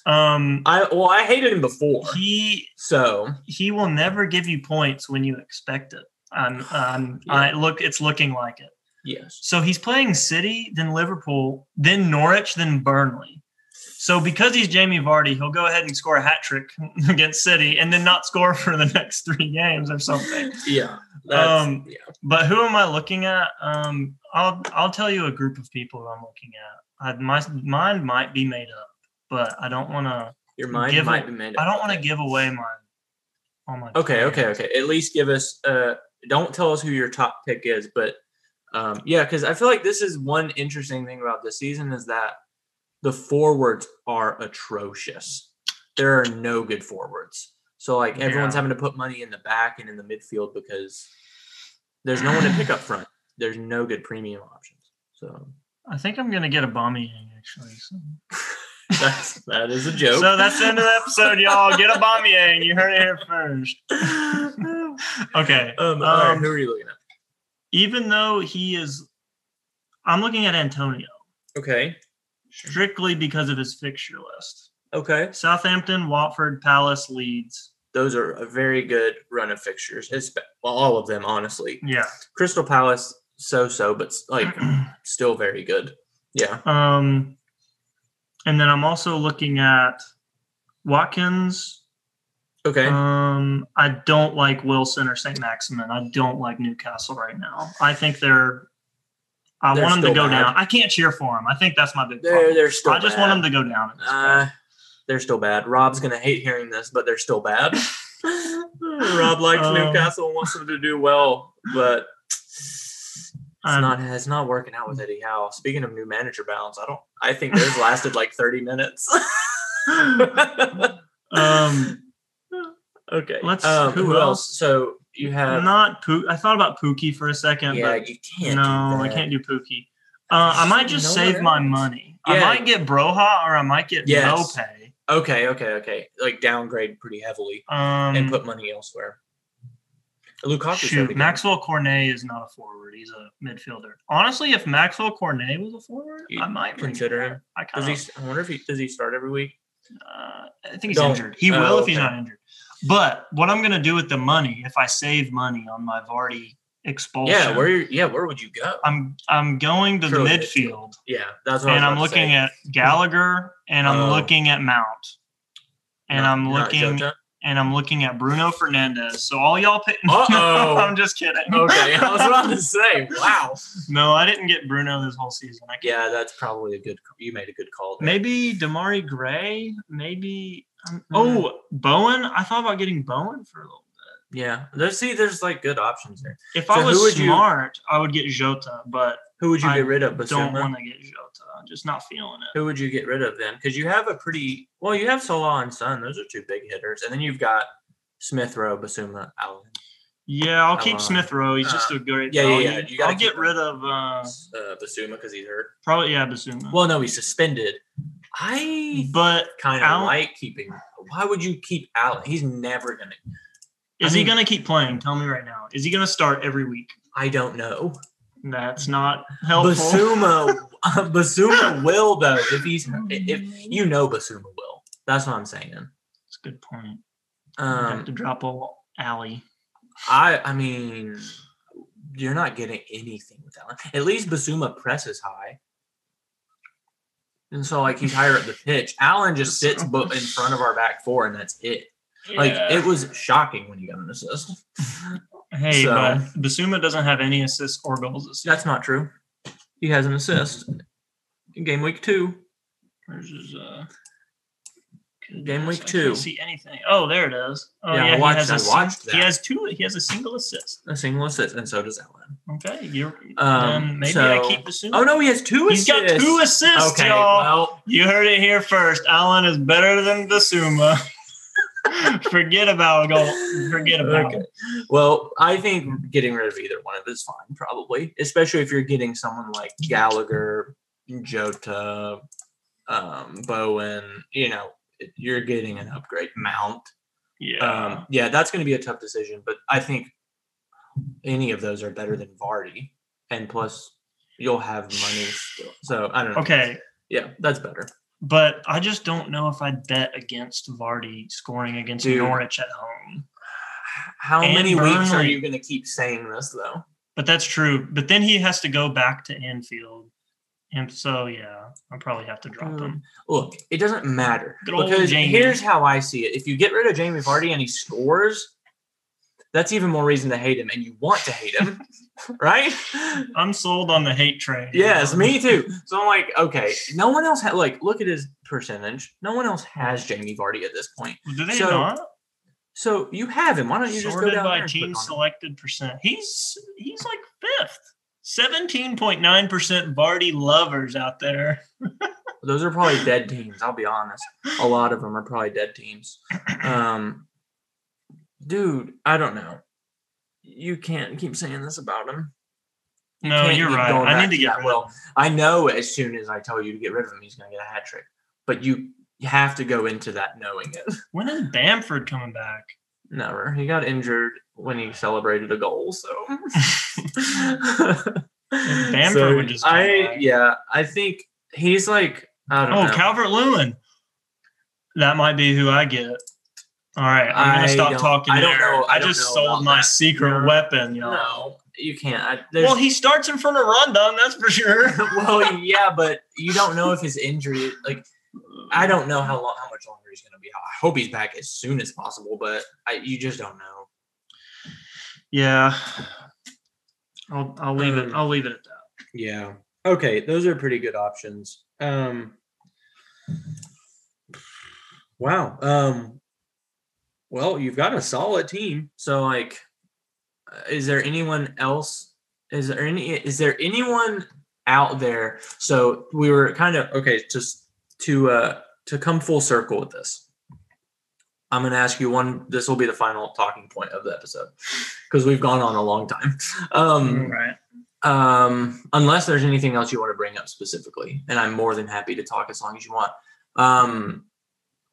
Um, I well, I hated him before. he So he will never give you points when you expect it. I'm, I'm, I look, it's looking like it. yes, So he's playing City, then Liverpool, then Norwich, then Burnley. So because he's Jamie Vardy, he'll go ahead and score a hat trick against City and then not score for the next three games or something. yeah, that's, Um, yeah. But who am I looking at? Um, I'll I'll tell you a group of people I'm looking at. I, my mine might be made up, but I don't want to. Your mind give might be made. I don't want to give away my. All my Okay, okay, okay. At least give us. Uh, don't tell us who your top pick is, but um, yeah, because I feel like this is one interesting thing about this season is that the forwards are atrocious. There are no good forwards. So like everyone's Yeah. having to put money in the back and in the midfield because there's no one to pick up front. There's no good premium options. So I think I'm gonna get Aubameyang actually. So. that's that is a joke. So that's the end of the episode, y'all. Get Aubameyang. You heard it here first. Okay. um, all right, um, who are you looking at? Even though he is, I'm looking at Antonio Okay. strictly because of his fixture list. Okay. Southampton, Watford, Palace, Leeds. Those are a very good run of fixtures. It's, well, all of them, honestly. Yeah. Crystal Palace, so so, but like still very good. Yeah. Um, and then I'm also looking at Watkins. Okay. Um, I don't like Wilson or St. Maximin. I don't like Newcastle right now. I think they're. I They're want them to go bad. down. I can't cheer for them. I think that's my big they're problem. they're still. I just bad. want them to go down. at this point. Uh, they're still bad. Rob's gonna hate hearing this, but they're still bad. Rob likes Um, Newcastle and wants them to do well, but it's not. It's not working out with Eddie Howe. Speaking of new manager balance, I don't. I think theirs lasted like thirty minutes. um, okay. Let's- Um, who who, else? else? So you have. not Poo. I thought about Pukki for a second, yeah, but you can't. no, I can't do Pukki. Uh, I might just No save my money. I might get Broja or I might get Yes. Maupay. Okay, okay, okay. Like downgrade pretty heavily Um, and put money elsewhere. Lukaku shoot, Maxwell Cornet is not a forward. He's a midfielder. Honestly, if Maxwell Cornet was a forward, You I might consider him. I Does kind he? of. I wonder if he does he start every week. Uh, I think he's Don't. injured. He Oh, will if he's not injured. But what I'm gonna do with the money, if I save money on my Vardy expulsion, Yeah, where yeah, where would you go? I'm I'm going to the midfield, Yeah, that's what and I'm to looking at Gallagher, and I'm Oh. looking at Mount, and Not- I'm not looking Jota? And I'm looking at Bruno Fernandes. So all y'all pick. I'm just kidding. Okay, I was about to say, wow. no, I didn't get Bruno this whole season. I. Yeah, that's probably a good. You made a good call. There. Maybe Demarai Gray. Maybe. Um, Mm. oh, Bowen. I thought about getting Bowen for a little bit. Yeah, there's see, there's like good options there. If So I was would you- smart, I would get Jota, but Who would you I get rid of? But don't want to get Jota. Just not feeling it. Who would you get rid of then? Because you have a pretty well, you have Salah and Son. Those are two big hitters, and then you've got Smith Rowe, Bissouma, Allan, Yeah, I'll keep Um, Smith Rowe. He's just uh, a great. yeah, yeah, value. yeah, you gotta I'll get him. rid of uh, uh, Bissouma because he's hurt. probably yeah Bissouma. Well, no, he's suspended. I but kind of like keeping. Why would you keep Allan? He's never gonna. is I he going to keep playing? Tell me right now. Is he going to start every week? I don't know. That's not helpful. Bissouma, Bissouma will though. If he's if you know Bissouma will. That's what I'm saying. That's a good point. I have Um, to drop a alley. I I mean, you're not getting anything with Allan. At least Bissouma presses high. And so, like, he's higher up the pitch. Allan just sits bu- in front of our back four, and that's it. Like, Yeah. it was shocking when he got an assist. Hey, so- but Bissouma doesn't have any assists or goals this year. That's not true. He has an assist in game week two. Where's his, uh, Game week I two. See anything? Oh, there it is. Oh Yeah, I yeah, watched- he has I sing- watched He has two. He has a single assist. A single assist, and so does Allan. Okay, you're. Um, maybe I keep Bissouma. Oh no, he has two He's assists. got two assists, Okay, y'all. well, You heard it here first. Allan is better than Bissouma. Forget about goal. Forget about Okay. it. Well, I think getting rid of either one of it is fine, probably, especially if you're getting someone like Gallagher, Jota, um, Bowen. You know, you're getting an upgrade. Mount. Yeah. Um, yeah, that's going to be a tough decision, but I think any of those are better than Vardy, and plus you'll have money still. So I don't know. okay, Yeah, that's better. But I just don't know if I'd bet against Vardy scoring against Dude. Norwich at home. How And many weeks are you going to keep saying this though? But that's true. But then he has to go back to Anfield. And so, yeah, I'll probably have to drop Um, him. Look, it doesn't matter because Jamie. here's how I see it: if you get rid of Jamie Vardy and he scores, that's even more reason to hate him, and you want to hate him, right? I'm sold on the hate train. Yes, me too. So I'm like, okay, no one else had like look at his percentage. No one else has Jamie Vardy at this point. Do they So, not? So you have him. Why don't you just go Sorted down by there and click team selected percent. He's he's like fifth. 17.9% Vardy lovers out there. Those are probably dead teams. I'll be honest. A lot of them are probably dead teams. Um, dude, I don't know. You can't keep saying this about him. You No, you're right. I need to get rid well. I know as soon as I tell you to get rid of him, he's going to get a hat trick. But you you have to go into that knowing it. When is Bamford coming back? Never. He got injured when he celebrated a goal. So, Bamford So, would just I back. yeah. I think he's like I don't Oh, know. Calvert Lewin. That might be who I get. All right, I'm gonna stop don't- talking. I don't there. know- I I don't just know sold about my that. secret No. weapon, y'all. No, you can't. I, Well, he starts in front of Rondon, that's for sure. well, yeah, but you don't know if his injury, like, I don't know how long, how much longer he's going to be. I hope he's back as soon as possible, but I, you just don't know. Yeah, I'll I'll leave it. Um, I'll leave it at that. Yeah. Okay, those are pretty good options. Um. Wow. Um. Well, you've got a solid team. So, like, uh, is there anyone else? Is there any? Is there anyone out there? So we were kind of okay. Just to uh to come full circle with this. I'm going to ask you one. This will be the final talking point of the episode because we've gone on a long time. Um, right. um, unless there's anything else you want to bring up specifically, and I'm more than happy to talk as long as you want. Um,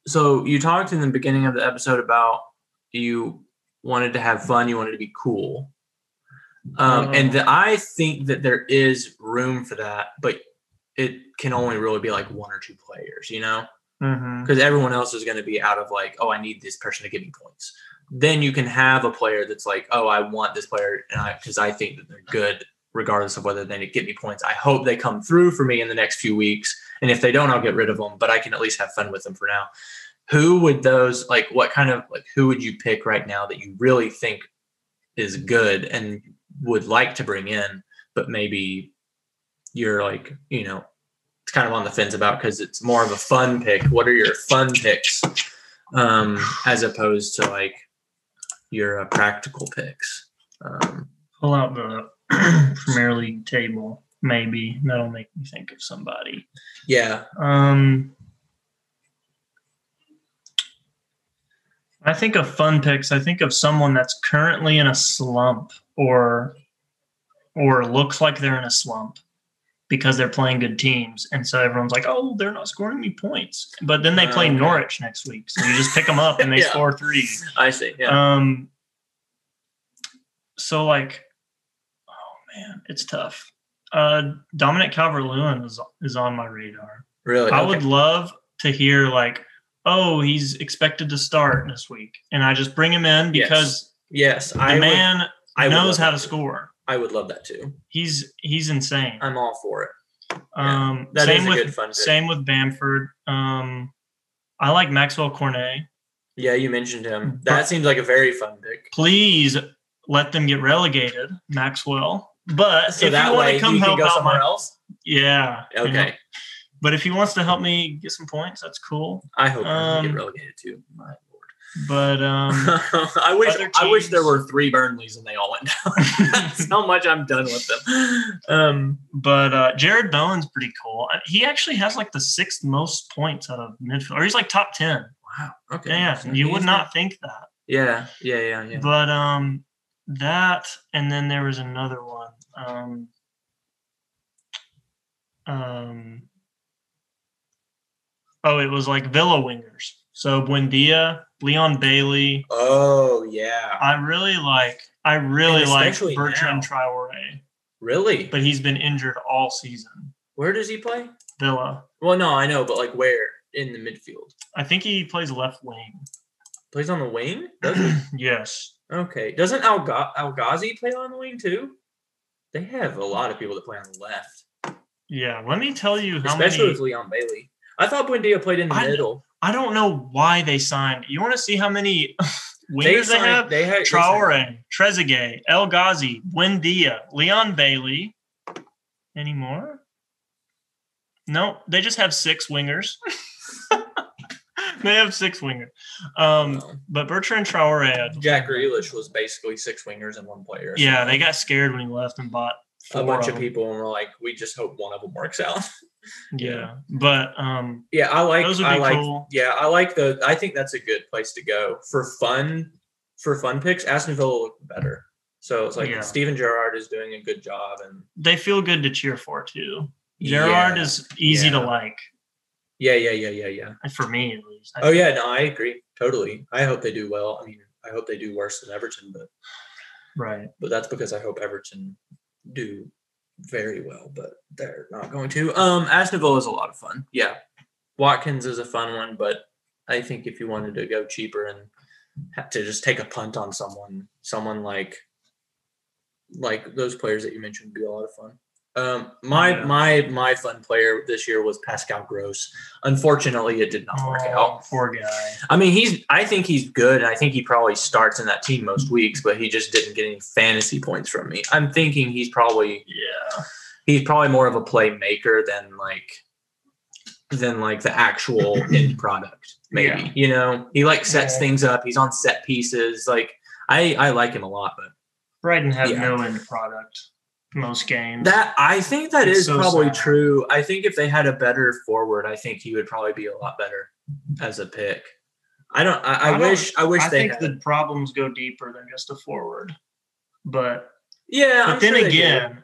so you talked in the beginning of the episode about you wanted to have fun, you wanted to be cool, um, and Oh. that I think that there is room for that, but it can only really be like one or two players, you know. Mm-hmm. because everyone else is going to be out of like, oh, I need this person to give me points. Then you can have a player that's like, oh, I want this player, and I because I think that they're good, regardless of whether they get me points. I hope they come through for me in the next few weeks, and if they don't, I'll get rid of them. But I can at least have fun with them for now. Who would those like? What kind of like? Who would you pick right now that you really think is good and would like to bring in, but maybe you're like, you know, it's kind of on the fence about because it's more of a fun pick. What are your fun picks um, as opposed to like your uh, practical picks? Um, Pull out the Premier League table. Maybe that'll make me think of somebody. yeah, Um, I think of fun picks. I think of someone that's currently in a slump or or looks like they're in a slump because they're playing good teams, and so everyone's like, "Oh, they're not scoring me points." But then they play Okay. Norwich next week, so you just pick them up and they Yeah. score three. I see. Yeah, Um, so like, oh man, it's tough. Uh, Dominic Calvert-Lewin is is on my radar. really. I Okay. would love to hear like, oh, he's expected to start this week, and I just bring him in because yes, the I would, man I would knows how to score. I would love that too. He's he's insane. I'm all for it. Um, that same is a with good fun pick. same with Bamford. Um, I like Maxwell Cornet. Yeah, you mentioned him. But- That seems like a very fun pick. Please let them get relegated, Maxwell. But So if that you want to come help out somewhere my else. yeah, you know. Okay, But if he wants to help me get some points, that's cool. I hope he Um, get relegated too. My lord. But um, I wish other I wish there were three Burnleys and they all went down. That's how much I'm done with them. Um, but uh, Jarrod Bowen's pretty cool. Uh, He actually has like the sixth most points out of midfield, or he's like top ten. wow. Okay. Yeah, So you would not think that. Yeah. Yeah. Yeah. Yeah. But um, that and then there was another one. Um, um, oh, it was like Villa wingers. So Buendia, Leon Bailey. Oh yeah. I really like. I really like Bertrand now. Traore, really? but he's been injured all season. Where does he play? Villa. Well, no, I know, but like where in the midfield? I think he plays left wing. Plays on the wing? Does he? yes. okay. Doesn't Al Al Ghazi play on the wing too? They have a lot of people that play on the left, Yeah. Let me tell you how especially many. with Leon Bailey. I thought Buendia played in the I- middle. I don't know why they signed. You want to see how many wingers They they, have? They had Traore, Trezeguet, El Ghazi, Buendia, Leon Bailey. Any more? No, they just have six wingers. they have six wingers. Um, Oh. but Bertrand Traore, I- Jack Grealish was basically six wingers and one player. yeah, they got scared when he left and bought a bunch of them. people and we're like, we just hope one of them works out. Yeah, but um, Yeah, I like. Those would I be like. cool. Yeah, I like the. I think that's a good place to go for fun. For fun picks, Aston Villa look better. So it's like Yeah. Steven Gerrard is doing a good job, and they feel good to cheer for too. Gerrard yeah. is easy Yeah. to like Yeah, yeah, yeah, yeah, yeah. for me at least. I Oh yeah, no, I agree totally. I hope they do well. I mean, I hope they do worse than Everton, but right. but that's because I hope Everton do very well, but they're not going to. Um, Aston Villa is a lot of fun. Yeah, Watkins is a fun one, but I think if you wanted to go cheaper and have to just take a punt on someone, someone like like those players that you mentioned would be a lot of fun. Um, my my my fun player this year was Pascal Gross. Unfortunately, it did not work Oh, out. poor guy. I mean, he's. I think he's good, and I think he probably starts in that team most weeks. But he just didn't get any fantasy points from me. I'm thinking he's probably Yeah. he's probably more of a playmaker than like than like the actual end product. Maybe Yeah. you know he like sets Yeah. things up. He's on set pieces. Like I I like him a lot, but Brighton have Yeah. no end product most games. that I think that It's is so probably sad. true. I think if they had a better forward, I think he would probably be a lot better as a pick. I don't. I, I, I don't- wish. I wish I they. think had. the problems go deeper than just a forward. But yeah, but I'm then sure again,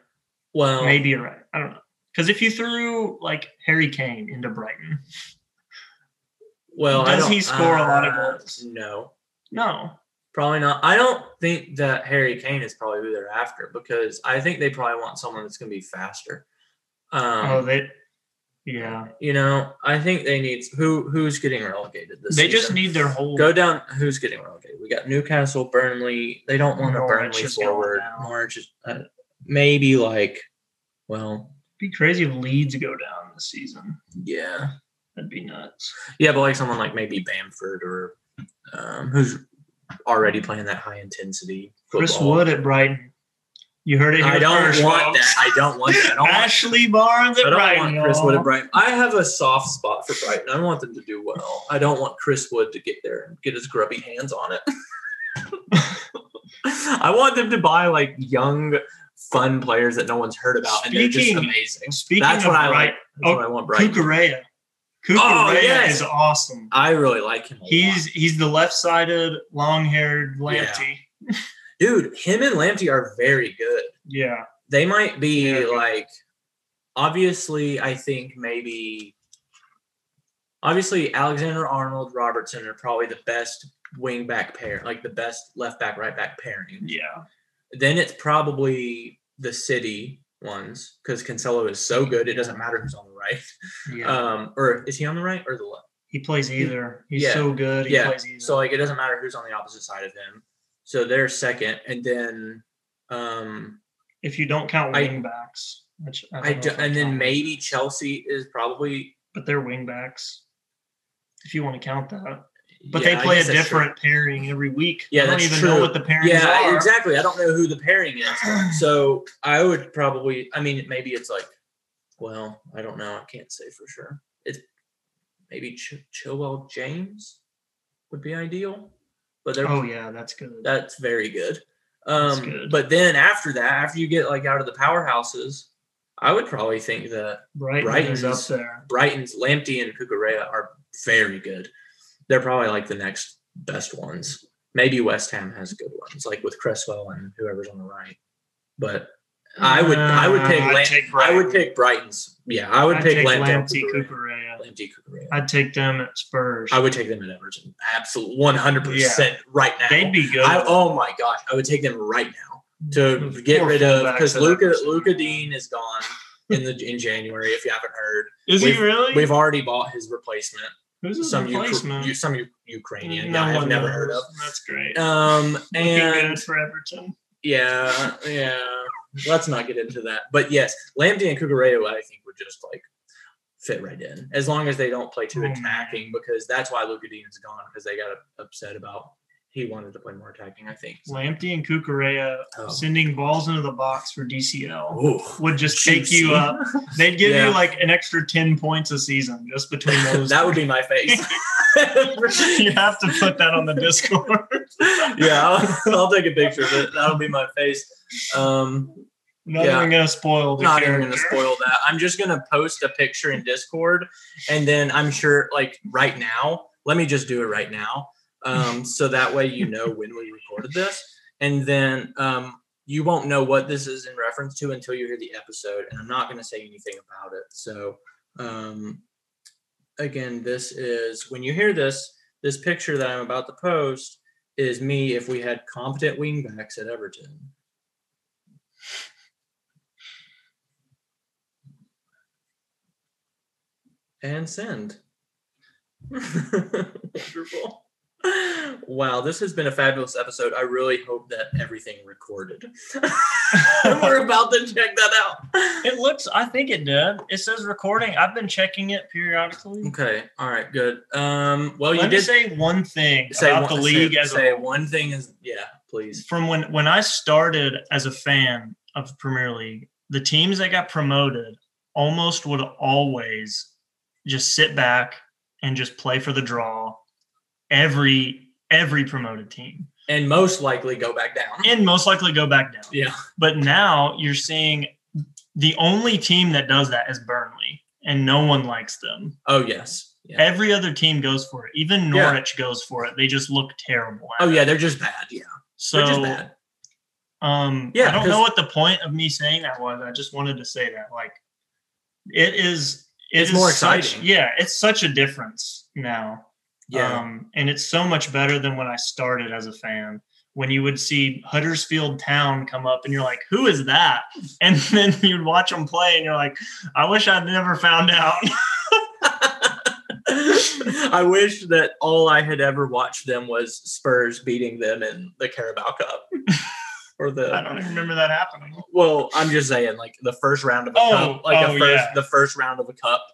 well, maybe you're right. I don't know. Because if you threw like Harry Kane into Brighton, Well, Does don't- he score a lot of uh, goals? No, no. Probably not. I don't think that Harry Kane is probably who they're after because I think they probably want someone that's going to be faster. Um, oh, they Yeah, You know, I think they need who who's getting relegated this they just need their whole. go down who's getting relegated. We got Newcastle, Burnley. They don't want a Burnley forward. Norwich is uh, maybe like well, be crazy if Leeds go down this season. yeah. That'd be nuts. Yeah, but like someone like maybe Bamford or um, who's already playing that high intensity. Chris. Wood at Brighton. You heard it here I don't first, want that. I don't want that. I don't want, Ashley Barnes at I don't Brighton. want Chris Wood at Brighton. I have a soft spot for Brighton. I want them to do well. I don't want Chris Wood to get there and get his grubby hands on it. I want them to buy like young, fun players that no one's heard about, and they're just amazing. Speaking That's of what I Bright- like. That's oh, what I want. Oh, Brighton. Cucurella. Cucurella Oh, yes. is awesome. I really like him. a lot. He's he's the left-sided, long-haired Lamptey. dude. Him and Lamptey are very good. Yeah. they might be Yeah. like obviously i think maybe obviously alexander arnold robertson are probably the best wing back pair like the best left back right back pairing Yeah. then it's probably the city ones because cancelo is so good it doesn't matter who's on the right Yeah. um or is he on the right or the left he plays either. He's yeah. so good. He yeah plays either. so like it doesn't matter who's on the opposite side of him so they're second and then um if you don't count I- wing backs, which I, don't I do, and then maybe chelsea is probably but they're wing backs. If you want to count that, but Yeah, they play a different pairing every week. Yeah, I don't that's even true. know what the pairings Yeah, are. exactly. I don't know who the pairing is. So I would probably. I mean, maybe it's like. Well, I don't know. I can't say for sure. It's maybe Ch- Chilwell James would be ideal, but Oh yeah, that's good. that's very good. That's Um, good. but then after that, after you get like out of the powerhouses, I would probably think that Brighton Brighton's up there. Brighton's Lamptey and Cucurella are very good. They're probably like the next best ones. Maybe West Ham has good ones, like with Cresswell and whoever's on the right. But I would, I would pick, Uh, Lam- take I would pick Brighton's. Yeah, I would I'd pick take Lamptey. Cucurella. Lamptey. I'd take them at Spurs. I would take them at Everton. Absolutely, one hundred percent right now. They'd be good. I, oh my gosh, I would take them right now to get rid of because Luca Lucas Digne is gone in the in January. If you haven't heard, is he we've- really? we've already bought his replacement. Who's some Ukra-? U- some U- Ukrainian no I've never knows. heard of. That's great. Um, and for Everton. yeah, yeah. Let's not get into that. But yes, Lamptey and Cucurella, I think would just like fit right in as long as they don't play too Oh, attacking because that's why Lucas Digne is gone because they got upset about he wanted to play more attacking. I think. Lamptey and Cucurella Oh. sending balls into the box for DCL Ooh, would just take juicy. you up. They'd give Yeah. you like an extra ten points a season just between those. that would be my face. you have to put that on the Discord. yeah, I'll, I'll take a picture of it. That'll be my face. Um, Not Yeah. even gonna spoil the not even gonna spoil that. I'm just gonna post a picture in Discord, and then I'm sure, like right now, let me just do it right now, um, so that way you know when we recorded this, and then um, you won't know what this is in reference to until you hear the episode, and I'm not gonna say anything about it. So, um, again, this is when you hear this, this picture that I'm about to post is me if we had competent wingbacks at Everton. and send. Wonderful. Wow, this has been a fabulous episode. I really hope that everything recorded. We're about to check that out. It looks. I think it did. It says recording. I've been checking it periodically. Okay, all right, good. Um, well, Let you did say one thing say about one, the league say, as say whole. one thing is yeah, please. from when when I started as a fan of the Premier League, the teams that got promoted almost would always just sit back and just play for the draw. Every every promoted team, And most likely go back down. and most likely go back down. Yeah. But now you're seeing the only team that does that is Burnley, and no one likes them. Oh yes. Yeah. Every other team goes for it. Even Yeah. Norwich goes for it. They just look terrible. Oh it. yeah, they're just bad. Yeah, So they're just bad. Um, Yeah, I don't know what the point of me saying that was. I just wanted to say that, like, it is. it It's is more such- exciting. yeah, it's such a difference now. Yeah. Um, and it's so much better than when I started as a fan. when you would see Huddersfield Town come up and you're like, who is that? And then you'd watch them play and you're like, I wish I'd never found out. I wish that all I had ever watched them was Spurs beating them in the Carabao Cup. or the I don't even remember that happening. Well, I'm just saying, like the first round of a Oh, cup, like oh, a first, yeah. the first round of a cup,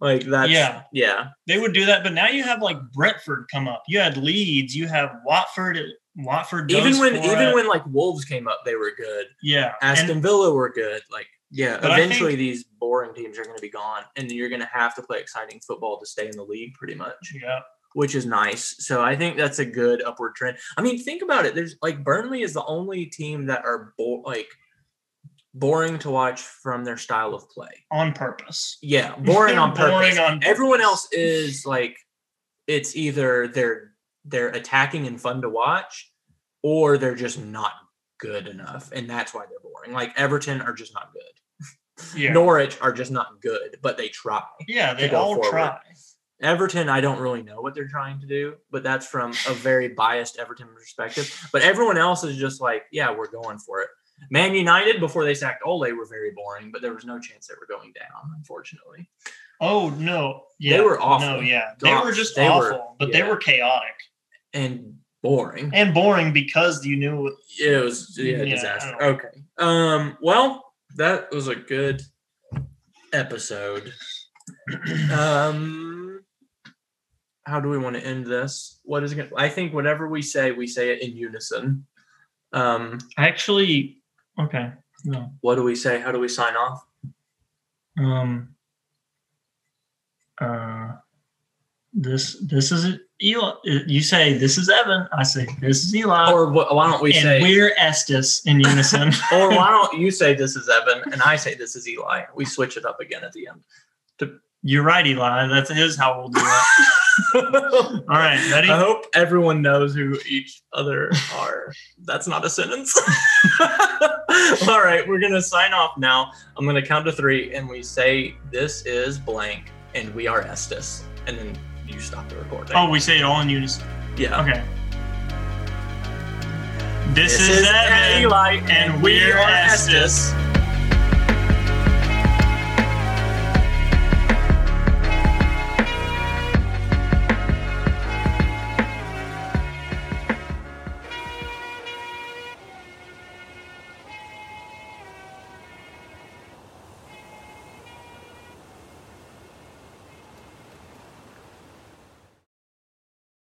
like that's Yeah. yeah, They would do that, but now you have like Brentford come up. You had Leeds, you have Watford. Watford Even when even it. when like Wolves came up, they were good. yeah, Aston and Villa were good. Like yeah, eventually think- these boring teams are going to be gone, and you're going to have to play exciting football to stay in the league, pretty much, yeah, which is nice. So I think that's a good upward trend. I mean, think about it. There's like Burnley is the only team that are bo- like boring to watch from their style of play. on purpose. Yeah, boring on purpose. Boring on Everyone else is like, it's either they're they're attacking and fun to watch, or they're just not good enough, and that's why they're boring. Like Everton are just not good. Yeah, Norwich are just not good, but they try. yeah, they all forward. try. Everton, I don't really know what they're trying to do, but that's from a very biased Everton perspective. But everyone else is just like, yeah, we're going for it. Man United, before they sacked Ole, were very boring, but there was no chance they were going down, unfortunately. Oh no, yeah, they were awful. No, yeah, they were just they were- awful, but they were chaotic And boring. and boring because you knew It was yeah, Yeah, disaster. Okay. Um, well, that was a good episode. um how do we want to end this? What is it gonna I think whatever we say, we say it in unison. Um, actually. Okay, no. what do we say? How do we sign off? Um. Uh. This this is Eli. You say this is Evan. I say this is Eli. Or wh- why don't we and say we're Estes in unison. or why don't you say this is Evan and I say this is Eli? We switch it up again at the end. You're right, Eli. That's is how we'll do it. All right, ready? I hope everyone knows who each other are. That's not a sentence. All right, we're gonna sign off now. I'm gonna count to three, and we say this is blank, and we are Estes, and then you stop the recording. Oh, we say it all in unison. yeah. Okay. This, is, Evan, Eli, and we're Estes.